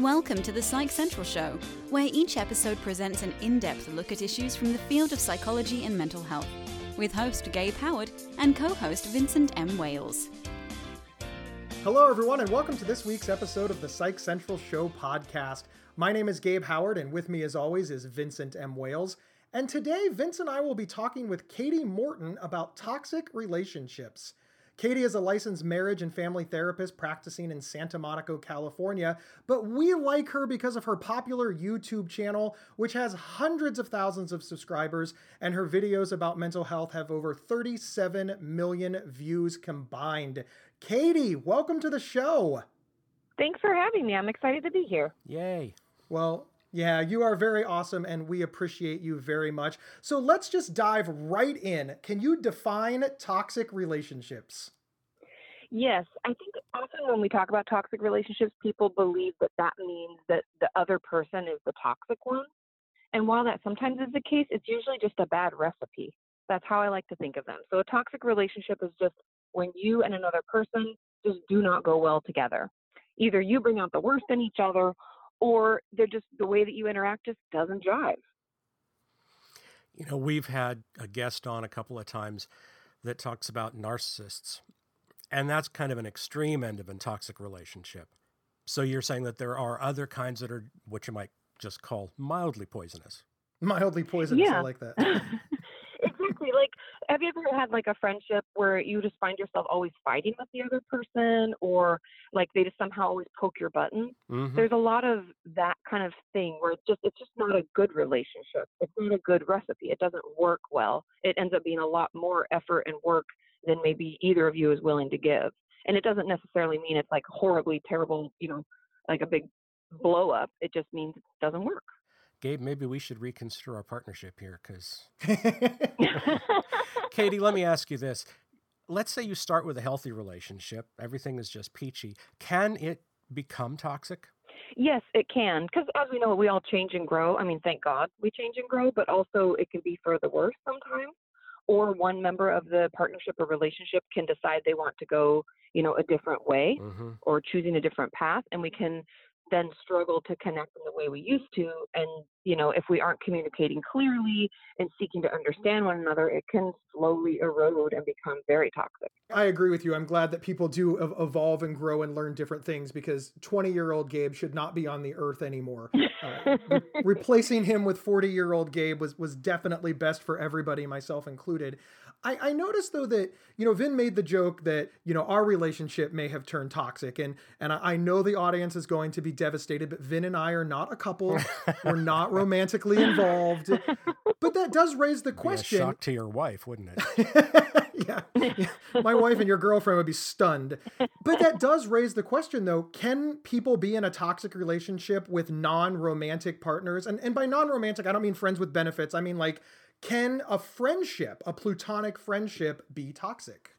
Welcome to the Psych Central Show, where each episode presents an in depth look at issues from the field of psychology and mental health, with host Gabe Howard and co host Vincent M. Wales. Hello, everyone, and welcome to this week's episode of the Psych Central Show podcast. My name is Gabe Howard, and with me, as always, is Vincent M. Wales. And today, Vince and I will be talking with Kati Morton about toxic relationships. Kati is a licensed marriage and family therapist practicing in Santa Monica, California, but we like her because of her popular YouTube channel, which has hundreds of thousands of subscribers, and her videos about mental health have over 37 million views combined. Kati, welcome to the show. Thanks for having me. I'm excited to be here. Yay. Well, yeah, you are very awesome and we appreciate you very much. So let's just dive right in. Can you define toxic relationships? Yes, I think often when we talk about toxic relationships, people believe that that means that the other person is the toxic one. And while that sometimes is the case, it's usually just a bad recipe. That's how I like to think of them. So a toxic relationship is just when you and another person just do not go well together. Either you bring out the worst in each other or they're just the way that you interact just doesn't jive. You know, we've had a guest on a couple of times that talks about narcissists, and that's kind of an extreme end of a toxic relationship. So you're saying that there are other kinds that are what you might just call mildly poisonous. Mildly poisonous, Yeah. I like that. exactly. Like, have you ever had like a friendship where you just find yourself always fighting with the other person, or like they just somehow always poke your button? Mhm. There's a lot of that kind of thing where it's just it's just not a good relationship. It's not a good recipe. It doesn't work well. It ends up being a lot more effort and work than maybe either of you is willing to give. And it doesn't necessarily mean it's like horribly terrible, you know, like a big blow up. It just means it doesn't work. Gabe, maybe we should reconsider our partnership here because Kati, let me ask you this. Let's say you start with a healthy relationship, everything is just peachy. Can it become toxic? Yes, it can. Because as we know, we all change and grow. I mean, thank God we change and grow, but also it can be for the worse sometimes. Or one member of the partnership or relationship can decide they want to go, you know, a different way Mm-hmm. or choosing a different path. And we can then struggle to connect in the way we used to. And, you know, if we aren't communicating clearly and seeking to understand one another, it can slowly erode and become very toxic. I agree with you. I'm glad that people do evolve and grow and learn different things because 20 year old Gabe should not be on the earth anymore. Uh, re- replacing him with 40 year old Gabe was, was definitely best for everybody, myself included. I, I noticed though that, you know, Vin made the joke that, you know, our relationship may have turned toxic. And, and I, I know the audience is going to be devastated, but Vin and I are not a couple. We're not romantically involved. But that does raise the Be a question. shock to your wife, wouldn't it? yeah. yeah. My wife and your girlfriend would be stunned. But that does raise the question though, can people be in a toxic relationship with non-romantic partners? And and by non-romantic, I don't mean friends with benefits. I mean like can a friendship, a platonic friendship be toxic?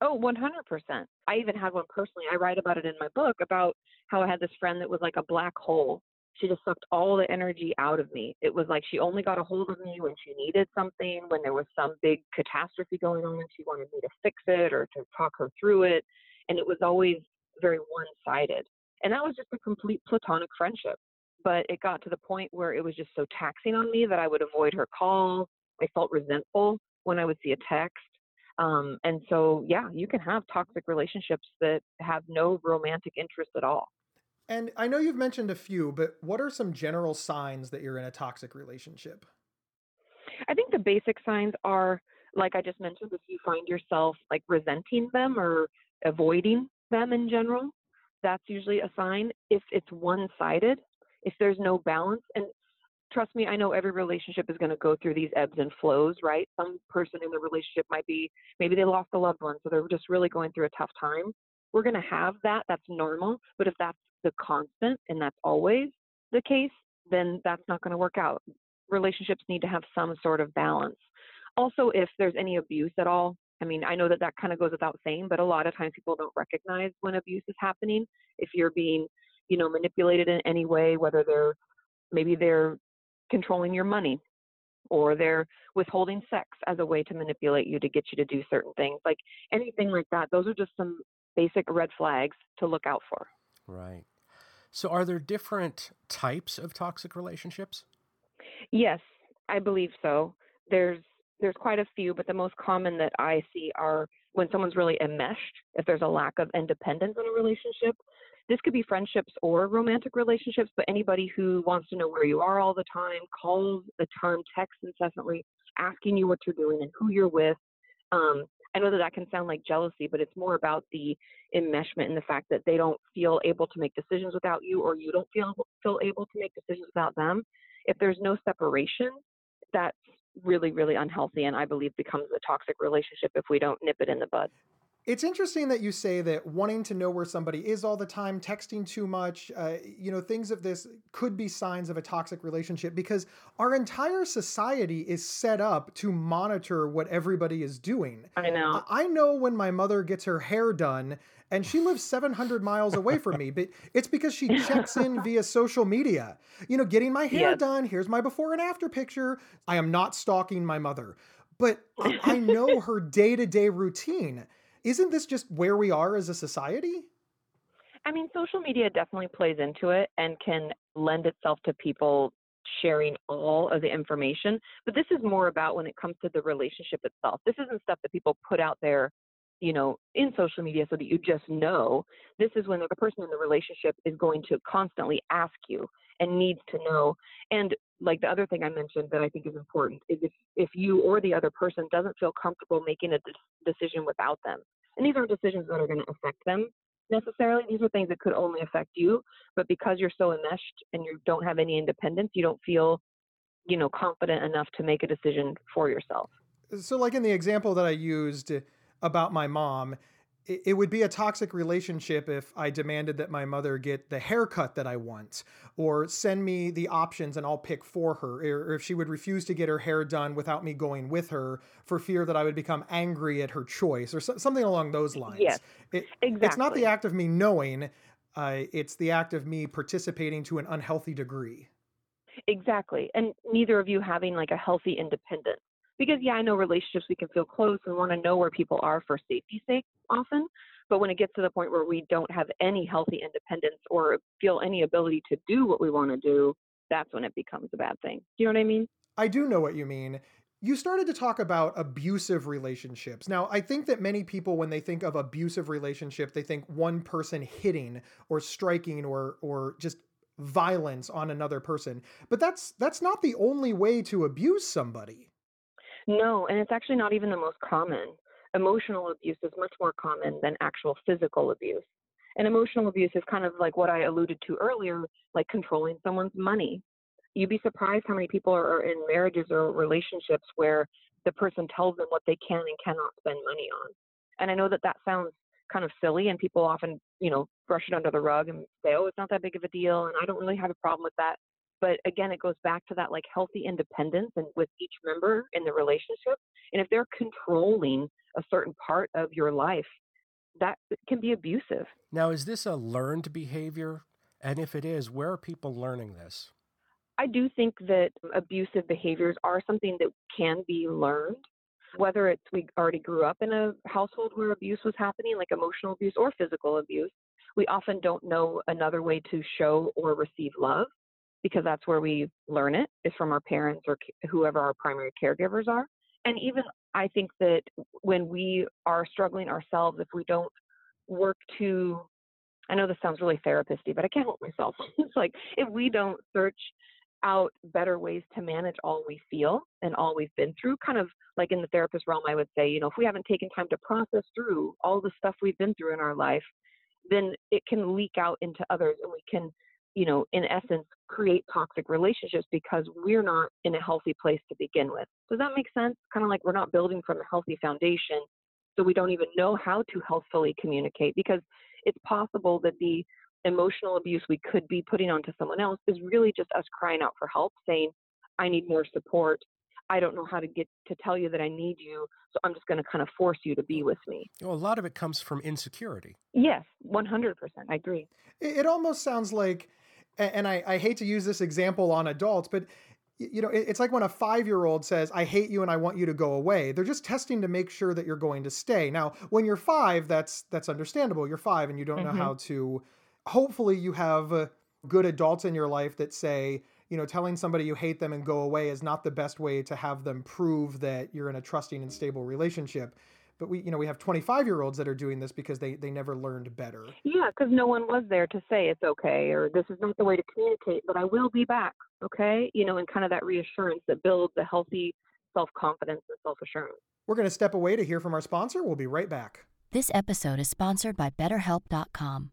Oh, 100%. I even had one personally. I write about it in my book about how I had this friend that was like a black hole. She just sucked all the energy out of me. It was like she only got a hold of me when she needed something, when there was some big catastrophe going on and she wanted me to fix it or to talk her through it. And it was always very one sided. And that was just a complete platonic friendship. But it got to the point where it was just so taxing on me that I would avoid her call. I felt resentful when I would see a text. Um, and so, yeah, you can have toxic relationships that have no romantic interest at all. And I know you've mentioned a few, but what are some general signs that you're in a toxic relationship? I think the basic signs are, like I just mentioned, if you find yourself like resenting them or avoiding them in general, that's usually a sign. If it's one sided, if there's no balance, and trust me, I know every relationship is going to go through these ebbs and flows, right? Some person in the relationship might be, maybe they lost a loved one, so they're just really going through a tough time. We're going to have that. That's normal. But if that's the constant and that's always the case, then that's not going to work out. Relationships need to have some sort of balance. Also, if there's any abuse at all, I mean, I know that that kind of goes without saying, but a lot of times people don't recognize when abuse is happening. If you're being, you know, manipulated in any way, whether they're maybe they're controlling your money or they're withholding sex as a way to manipulate you to get you to do certain things, like anything like that, those are just some basic red flags to look out for. Right. So, are there different types of toxic relationships? Yes, I believe so. There's there's quite a few, but the most common that I see are when someone's really enmeshed, if there's a lack of independence in a relationship. This could be friendships or romantic relationships, but anybody who wants to know where you are all the time, calls the time, texts incessantly, asking you what you're doing and who you're with. Um, I know that that can sound like jealousy, but it's more about the enmeshment and the fact that they don't feel able to make decisions without you, or you don't feel feel able to make decisions without them. If there's no separation, that's really, really unhealthy, and I believe becomes a toxic relationship if we don't nip it in the bud. It's interesting that you say that wanting to know where somebody is all the time, texting too much, uh, you know, things of this could be signs of a toxic relationship because our entire society is set up to monitor what everybody is doing. I know. I know when my mother gets her hair done and she lives 700 miles away from me, but it's because she checks in via social media. You know, getting my hair yes. done, here's my before and after picture. I am not stalking my mother, but I know her day to day routine isn't this just where we are as a society? I mean, social media definitely plays into it and can lend itself to people sharing all of the information. But this is more about when it comes to the relationship itself. This isn't stuff that people put out there, you know, in social media so that you just know. This is when the person in the relationship is going to constantly ask you and needs to know. And like the other thing I mentioned that I think is important is if, if you or the other person doesn't feel comfortable making a de- decision without them. And these aren't decisions that are going to affect them necessarily. These are things that could only affect you. But because you're so enmeshed and you don't have any independence, you don't feel, you know, confident enough to make a decision for yourself. So, like in the example that I used about my mom, it would be a toxic relationship if I demanded that my mother get the haircut that I want, or send me the options and I'll pick for her, or if she would refuse to get her hair done without me going with her for fear that I would become angry at her choice, or something along those lines. Yes, it, exactly. It's not the act of me knowing, uh, it's the act of me participating to an unhealthy degree. Exactly. And neither of you having like a healthy independence because yeah, I know relationships we can feel close and want to know where people are for safety's sake often. But when it gets to the point where we don't have any healthy independence or feel any ability to do what we want to do, that's when it becomes a bad thing. Do you know what I mean? I do know what you mean. You started to talk about abusive relationships. Now, I think that many people, when they think of abusive relationship, they think one person hitting or striking or or just violence on another person. But that's that's not the only way to abuse somebody. No, and it's actually not even the most common. Emotional abuse is much more common than actual physical abuse. And emotional abuse is kind of like what I alluded to earlier, like controlling someone's money. You'd be surprised how many people are in marriages or relationships where the person tells them what they can and cannot spend money on. And I know that that sounds kind of silly and people often, you know, brush it under the rug and say, oh, it's not that big of a deal. And I don't really have a problem with that. But again, it goes back to that like healthy independence and with each member in the relationship. And if they're controlling a certain part of your life, that can be abusive. Now, is this a learned behavior? And if it is, where are people learning this? I do think that abusive behaviors are something that can be learned. Whether it's we already grew up in a household where abuse was happening, like emotional abuse or physical abuse, we often don't know another way to show or receive love because that's where we learn it is from our parents or whoever our primary caregivers are. And even I think that when we are struggling ourselves, if we don't work to, I know this sounds really therapisty, but I can't help myself. it's like if we don't search out better ways to manage all we feel and all we've been through, kind of like in the therapist realm, I would say, you know, if we haven't taken time to process through all the stuff we've been through in our life, then it can leak out into others and we can you know, in essence, create toxic relationships because we're not in a healthy place to begin with. Does that make sense? Kind of like we're not building from a healthy foundation, so we don't even know how to healthfully communicate because it's possible that the emotional abuse we could be putting onto someone else is really just us crying out for help, saying, I need more support. I don't know how to get to tell you that I need you, so I'm just going to kind of force you to be with me. Well, a lot of it comes from insecurity. Yes, 100%. I agree. It almost sounds like and I, I hate to use this example on adults, but you know, it's like when a five year old says, I hate you and I want you to go away. They're just testing to make sure that you're going to stay. Now, when you're five, that's that's understandable. You're five and you don't mm-hmm. know how to hopefully you have good adults in your life that say, you know, telling somebody you hate them and go away is not the best way to have them prove that you're in a trusting and stable relationship. But we, you know, we have 25 year olds that are doing this because they, they never learned better. Yeah, because no one was there to say it's okay or this is not the way to communicate, but I will be back. Okay. You know, and kind of that reassurance that builds a healthy self confidence and self assurance. We're going to step away to hear from our sponsor. We'll be right back. This episode is sponsored by BetterHelp.com.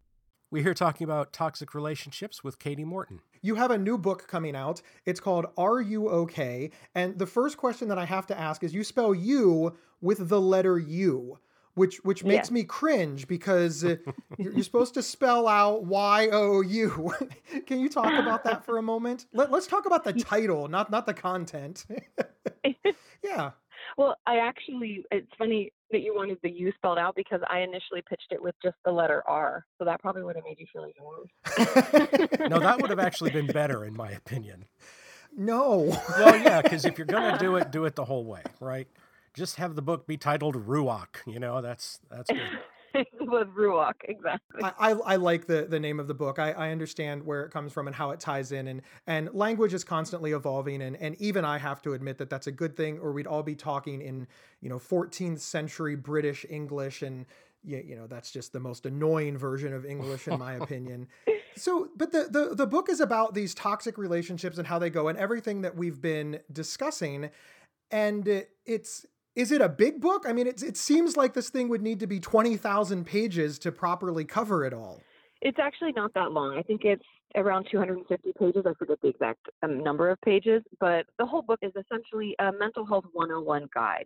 We're here talking about toxic relationships with Kati Morton. You have a new book coming out. It's called Are You Okay? And the first question that I have to ask is you spell you with the letter U, which which makes Yes. me cringe because uh, you're, you're supposed to spell out Y O U. Can you talk about that for a moment? Let, let's talk about the title, not not the content. yeah. Well, I actually, it's funny that you wanted the U spelled out because I initially pitched it with just the letter R. So that probably would have made you feel even worse. No, that would have actually been better, in my opinion. no. Well, yeah, because if you're going to do it, do it the whole way, right? Just have the book be titled Ruach. You know, that's that's good. with Ruach, exactly. I, I, I like the, the name of the book. I, I understand where it comes from and how it ties in. And, and language is constantly evolving. And, and even I have to admit that that's a good thing, or we'd all be talking in, you know, 14th century British English. And, you, you know, that's just the most annoying version of English, in my opinion. So, but the, the, the book is about these toxic relationships and how they go and everything that we've been discussing. And it- it's, is it a big book? I mean, it, it seems like this thing would need to be 20,000 pages to properly cover it all. It's actually not that long. I think it's around 250 pages. I forget the exact um, number of pages, but the whole book is essentially a mental health 101 guide.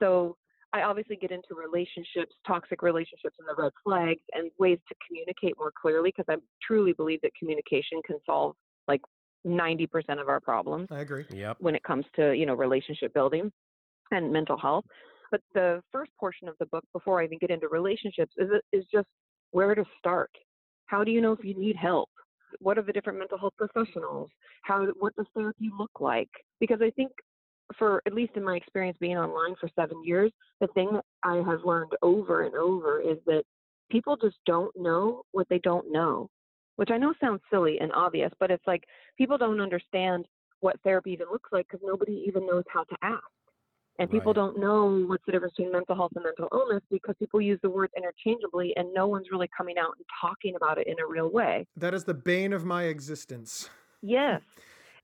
So I obviously get into relationships, toxic relationships, and the red flags, and ways to communicate more clearly because I truly believe that communication can solve like 90% of our problems I agree. Yep. when it comes to you know relationship building and mental health but the first portion of the book before i even get into relationships is is just where to start. How do you know if you need help? What are the different mental health professionals? How what does therapy look like? Because i think for at least in my experience being online for 7 years the thing that i have learned over and over is that people just don't know what they don't know which i know sounds silly and obvious but it's like people don't understand what therapy even looks like because nobody even knows how to ask. And people Right. don't know what's the difference between mental health and mental illness because people use the words interchangeably and no one's really coming out and talking about it in a real way. That is the bane of my existence. Yes.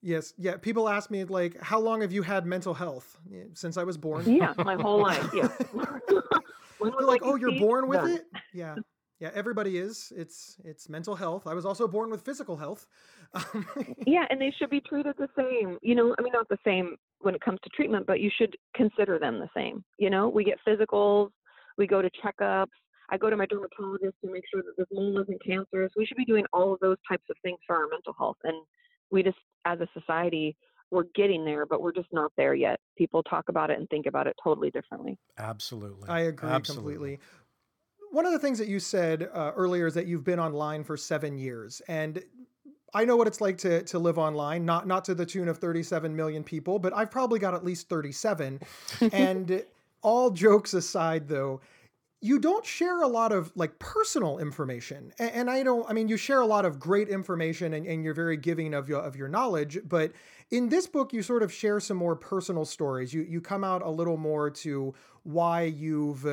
Yes. Yeah. People ask me, like, how long have you had mental health? Since I was born. Yeah, my whole life. Yeah. like, oh, you you're born with it? Yeah. Yeah. Everybody is. It's it's mental health. I was also born with physical health. Yeah, and they should be treated the same. You know, I mean, not the same when it comes to treatment, but you should consider them the same. You know, we get physicals, we go to checkups. I go to my dermatologist to make sure that this mole isn't cancerous. We should be doing all of those types of things for our mental health. And we just, as a society, we're getting there, but we're just not there yet. People talk about it and think about it totally differently. Absolutely. I agree Absolutely. completely. One of the things that you said uh, earlier is that you've been online for seven years, and I know what it's like to to live online. Not not to the tune of 37 million people, but I've probably got at least 37. and all jokes aside, though, you don't share a lot of like personal information, and, and I don't. I mean, you share a lot of great information, and, and you're very giving of your of your knowledge, but in this book you sort of share some more personal stories you you come out a little more to why you've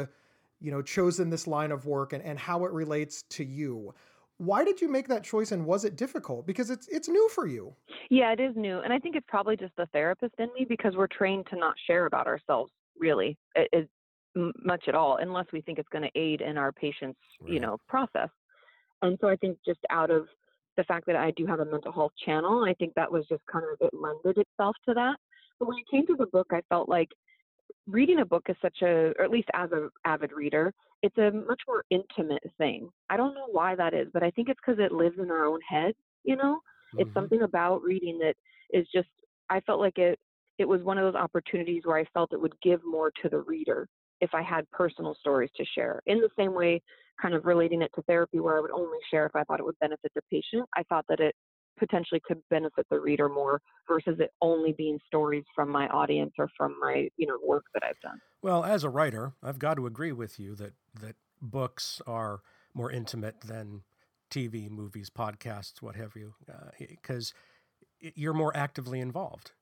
you know chosen this line of work and, and how it relates to you why did you make that choice and was it difficult because it's it's new for you Yeah, it is new. And I think it's probably just the therapist in me because we're trained to not share about ourselves really it, it, much at all unless we think it's going to aid in our patient's, you know, process. And so I think just out of the fact that I do have a mental health channel, I think that was just kind of it lended itself to that. But when it came to the book, I felt like reading a book is such a, or at least as a avid reader, it's a much more intimate thing. I don't know why that is, but I think it's because it lives in our own head, you know? It's Mhm. something about reading that is just I felt like it it was one of those opportunities where I felt it would give more to the reader if I had personal stories to share. In the same way, kind of relating it to therapy where I would only share if I thought it would benefit the patient, I thought that it potentially could benefit the reader more versus it only being stories from my audience or from my, you know, work that I've done. Well, as a writer, I've got to agree with you that that books are more intimate than TV, movies, podcasts, what have you, uh, because you're more actively involved.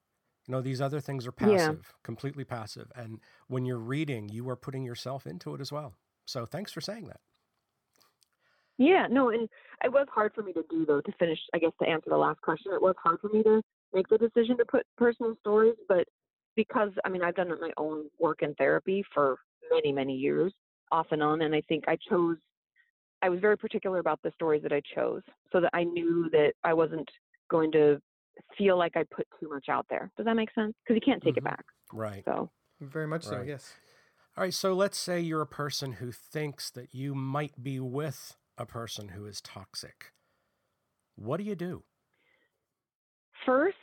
You know, these other things are Yeah. passive, completely passive, and when you're reading, you are putting yourself into it as well. So, thanks for saying that. Yeah, no, and it was hard for me to do though to finish. I guess to answer the last question, it was hard for me to make the decision to put personal stories, but because I mean I've done my own work in therapy for many many years, off and on, and I think I chose. I was very particular about the stories that I chose, so that I knew that I wasn't going to feel like I put too much out there. Does that make sense? Because you can't take Mhm. it back. Right. So Very much so, yes. All right. So, let's say you're a person who thinks that you might be with a person who is toxic. What do you do? First,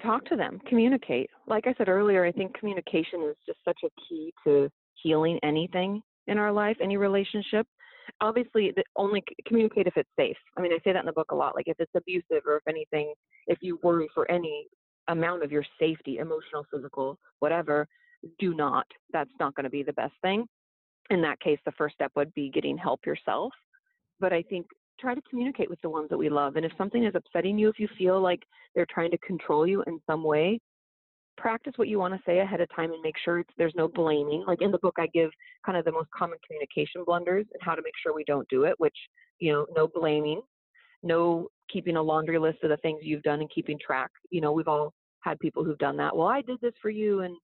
talk to them, communicate. Like I said earlier, I think communication is just such a key to healing anything in our life, any relationship. Obviously, only communicate if it's safe. I mean, I say that in the book a lot. Like if it's abusive or if anything, if you worry for any amount of your safety, emotional, physical, whatever, do not. That's not going to be the best thing. In that case, the first step would be getting help yourself. But I think try to communicate with the ones that we love. And if something is upsetting you, if you feel like they're trying to control you in some way, practice what you want to say ahead of time and make sure there's no blaming. Like in the book, I give kind of the most common communication blunders and how to make sure we don't do it, which, you know, no blaming, no keeping a laundry list of the things you've done and keeping track. You know, we've all had people who've done that. Well, I did this for you and,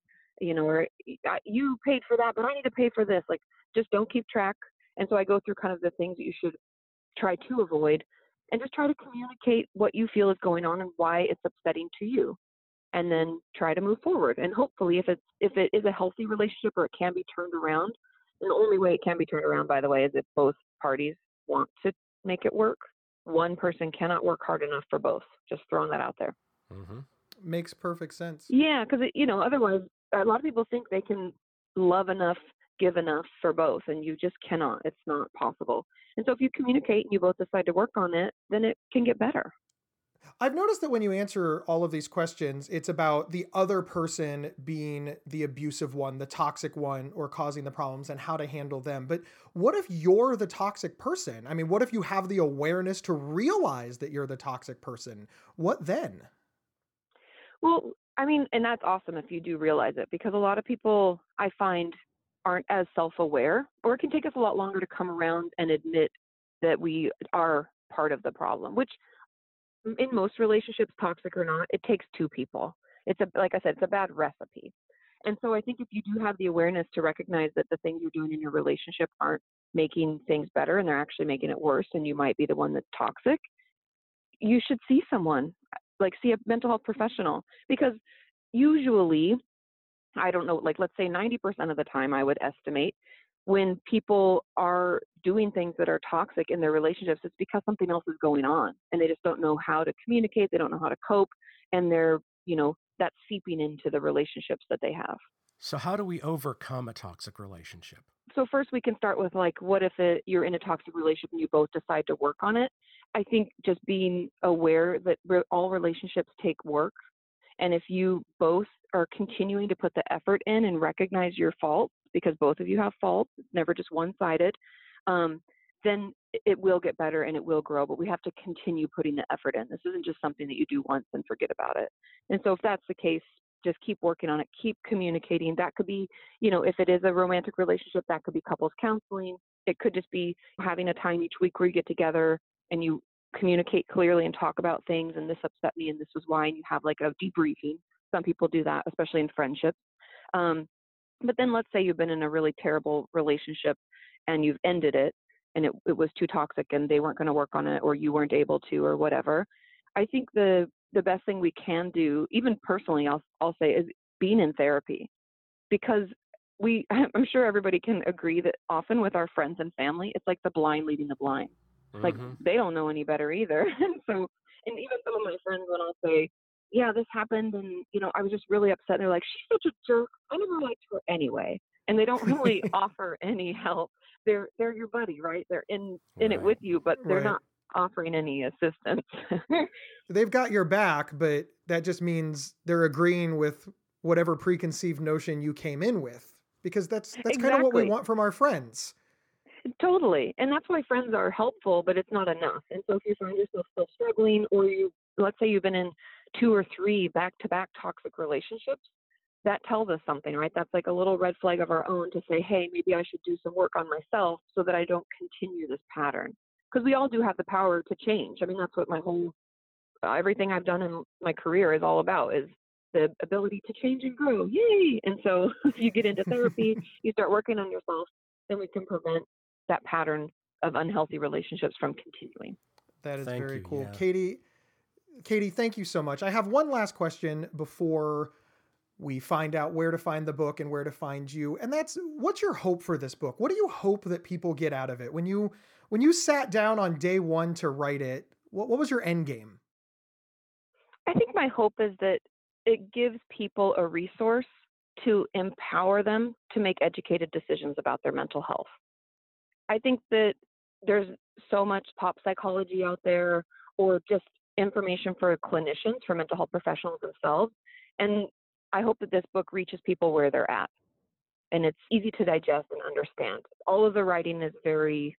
you know, or you paid for that, but I need to pay for this. Like, just don't keep track. And so I go through kind of the things that you should try to avoid and just try to communicate what you feel is going on and why it's upsetting to you and then try to move forward. And hopefully if it's if it is a healthy relationship or it can be turned around and the only way it can be turned around by the way is if both parties want to make it work. One person cannot work hard enough for both. Just throwing that out there. Hmm Makes perfect sense. yeah because you know otherwise a lot of people think they can love enough give enough for both and you just cannot it's not possible and so if you communicate and you both decide to work on it then it can get better I've noticed that when you answer all of these questions, it's about the other person being the abusive one, the toxic one, or causing the problems and how to handle them. But what if you're the toxic person? I mean, what if you have the awareness to realize that you're the toxic person? What then? Well, I mean, and that's awesome if you do realize it because a lot of people I find aren't as self aware, or it can take us a lot longer to come around and admit that we are part of the problem, which in most relationships, toxic or not, it takes two people. It's a, like I said, it's a bad recipe. And so I think if you do have the awareness to recognize that the things you're doing in your relationship aren't making things better and they're actually making it worse, and you might be the one that's toxic, you should see someone, like see a mental health professional, because usually, I don't know, like let's say 90% of the time, I would estimate when people are doing things that are toxic in their relationships, it's because something else is going on and they just don't know how to communicate, they don't know how to cope, and they're, you know, that's seeping into the relationships that they have. So, how do we overcome a toxic relationship? so first we can start with like what if it, you're in a toxic relationship and you both decide to work on it i think just being aware that re- all relationships take work and if you both are continuing to put the effort in and recognize your faults because both of you have faults it's never just one sided um, then it will get better and it will grow but we have to continue putting the effort in this isn't just something that you do once and forget about it and so if that's the case just keep working on it keep communicating that could be you know, if it is a romantic relationship, that could be couples counseling. It could just be having a time each week where you get together and you communicate clearly and talk about things. And this upset me, and this was why. And you have like a debriefing. Some people do that, especially in friendships. Um, but then let's say you've been in a really terrible relationship and you've ended it, and it, it was too toxic, and they weren't going to work on it, or you weren't able to, or whatever. I think the the best thing we can do, even personally, I'll I'll say, is being in therapy because we i'm sure everybody can agree that often with our friends and family it's like the blind leading the blind like Mhm. they don't know any better either and so and even some of my friends, when I'll say, yeah, this happened, and you know, I was just really upset. And they're like, she's such a jerk. I never liked her anyway, and they don't really offer any help. They're they're your buddy, right? They're in in it with you, but they're Right. not offering any assistance. They've got your back, but that just means they're agreeing with whatever preconceived notion you came in with. Because that's that's kind of what we want from our friends. Totally. And that's why friends are helpful, but it's not enough. And so if you find yourself still struggling or you let's say you've been in two or three back to back toxic relationships, that tells us something, right? That's like a little red flag of our own to say, hey, maybe I should do some work on myself so that I don't continue this pattern. Because we all do have the power to change. I mean, that's what my whole uh, everything I've done in my career is all about is the ability to change and grow. Yay! And so if you get into therapy, you start working on yourself, then we can prevent that pattern of unhealthy relationships from continuing. That is Thank very you, cool. yeah. Kati, Kati, thank you so much. I have one last question before we find out where to find the book and where to find you. And that's what's your hope for this book? What do you hope that people get out of it? When you when you sat down on day 1 to write it, what, what was your end game? I think my hope is that it gives people a resource to empower them to make educated decisions about their mental health. I think that there's so much pop psychology out there or just information for clinicians, for mental health professionals themselves. And I hope that this book reaches people where they're at. And it's easy to digest and understand. All of the writing is very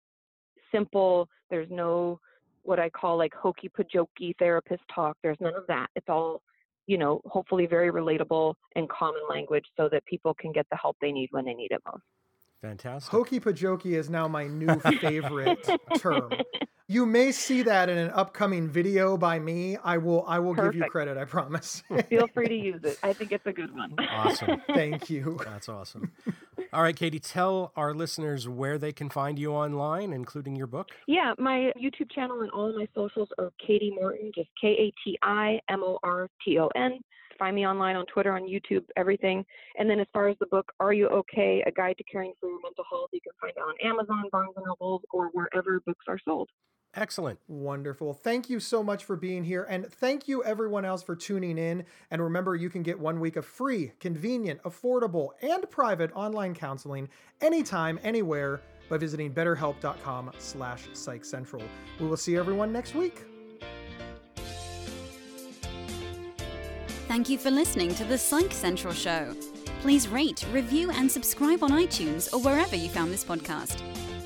simple. There's no what I call like hokey pokey therapist talk. There's none of that. It's all, you know, hopefully very relatable and common language so that people can get the help they need when they need it most. Fantastic. Hokey pokey is now my new favorite term. You may see that in an upcoming video by me. I will I will give you credit, I promise. Feel free to use it. I think it's a good one. Awesome. Thank you. That's awesome. All right, Kati, tell our listeners where they can find you online, including your book. Yeah, my YouTube channel and all my socials are Kati Morton, just K A T I M O R T O N. Find me online on Twitter, on YouTube, everything. And then as far as the book, Are You Okay? A Guide to Caring for Your Mental Health, you can find it on Amazon, Barnes and Noble, or wherever books are sold. Excellent. Wonderful. Thank you so much for being here. And thank you, everyone else, for tuning in. And remember, you can get one week of free, convenient, affordable, and private online counseling anytime, anywhere by visiting betterhelp.com slash psychcentral. We will see everyone next week. Thank you for listening to the Psych Central Show. Please rate, review, and subscribe on iTunes or wherever you found this podcast.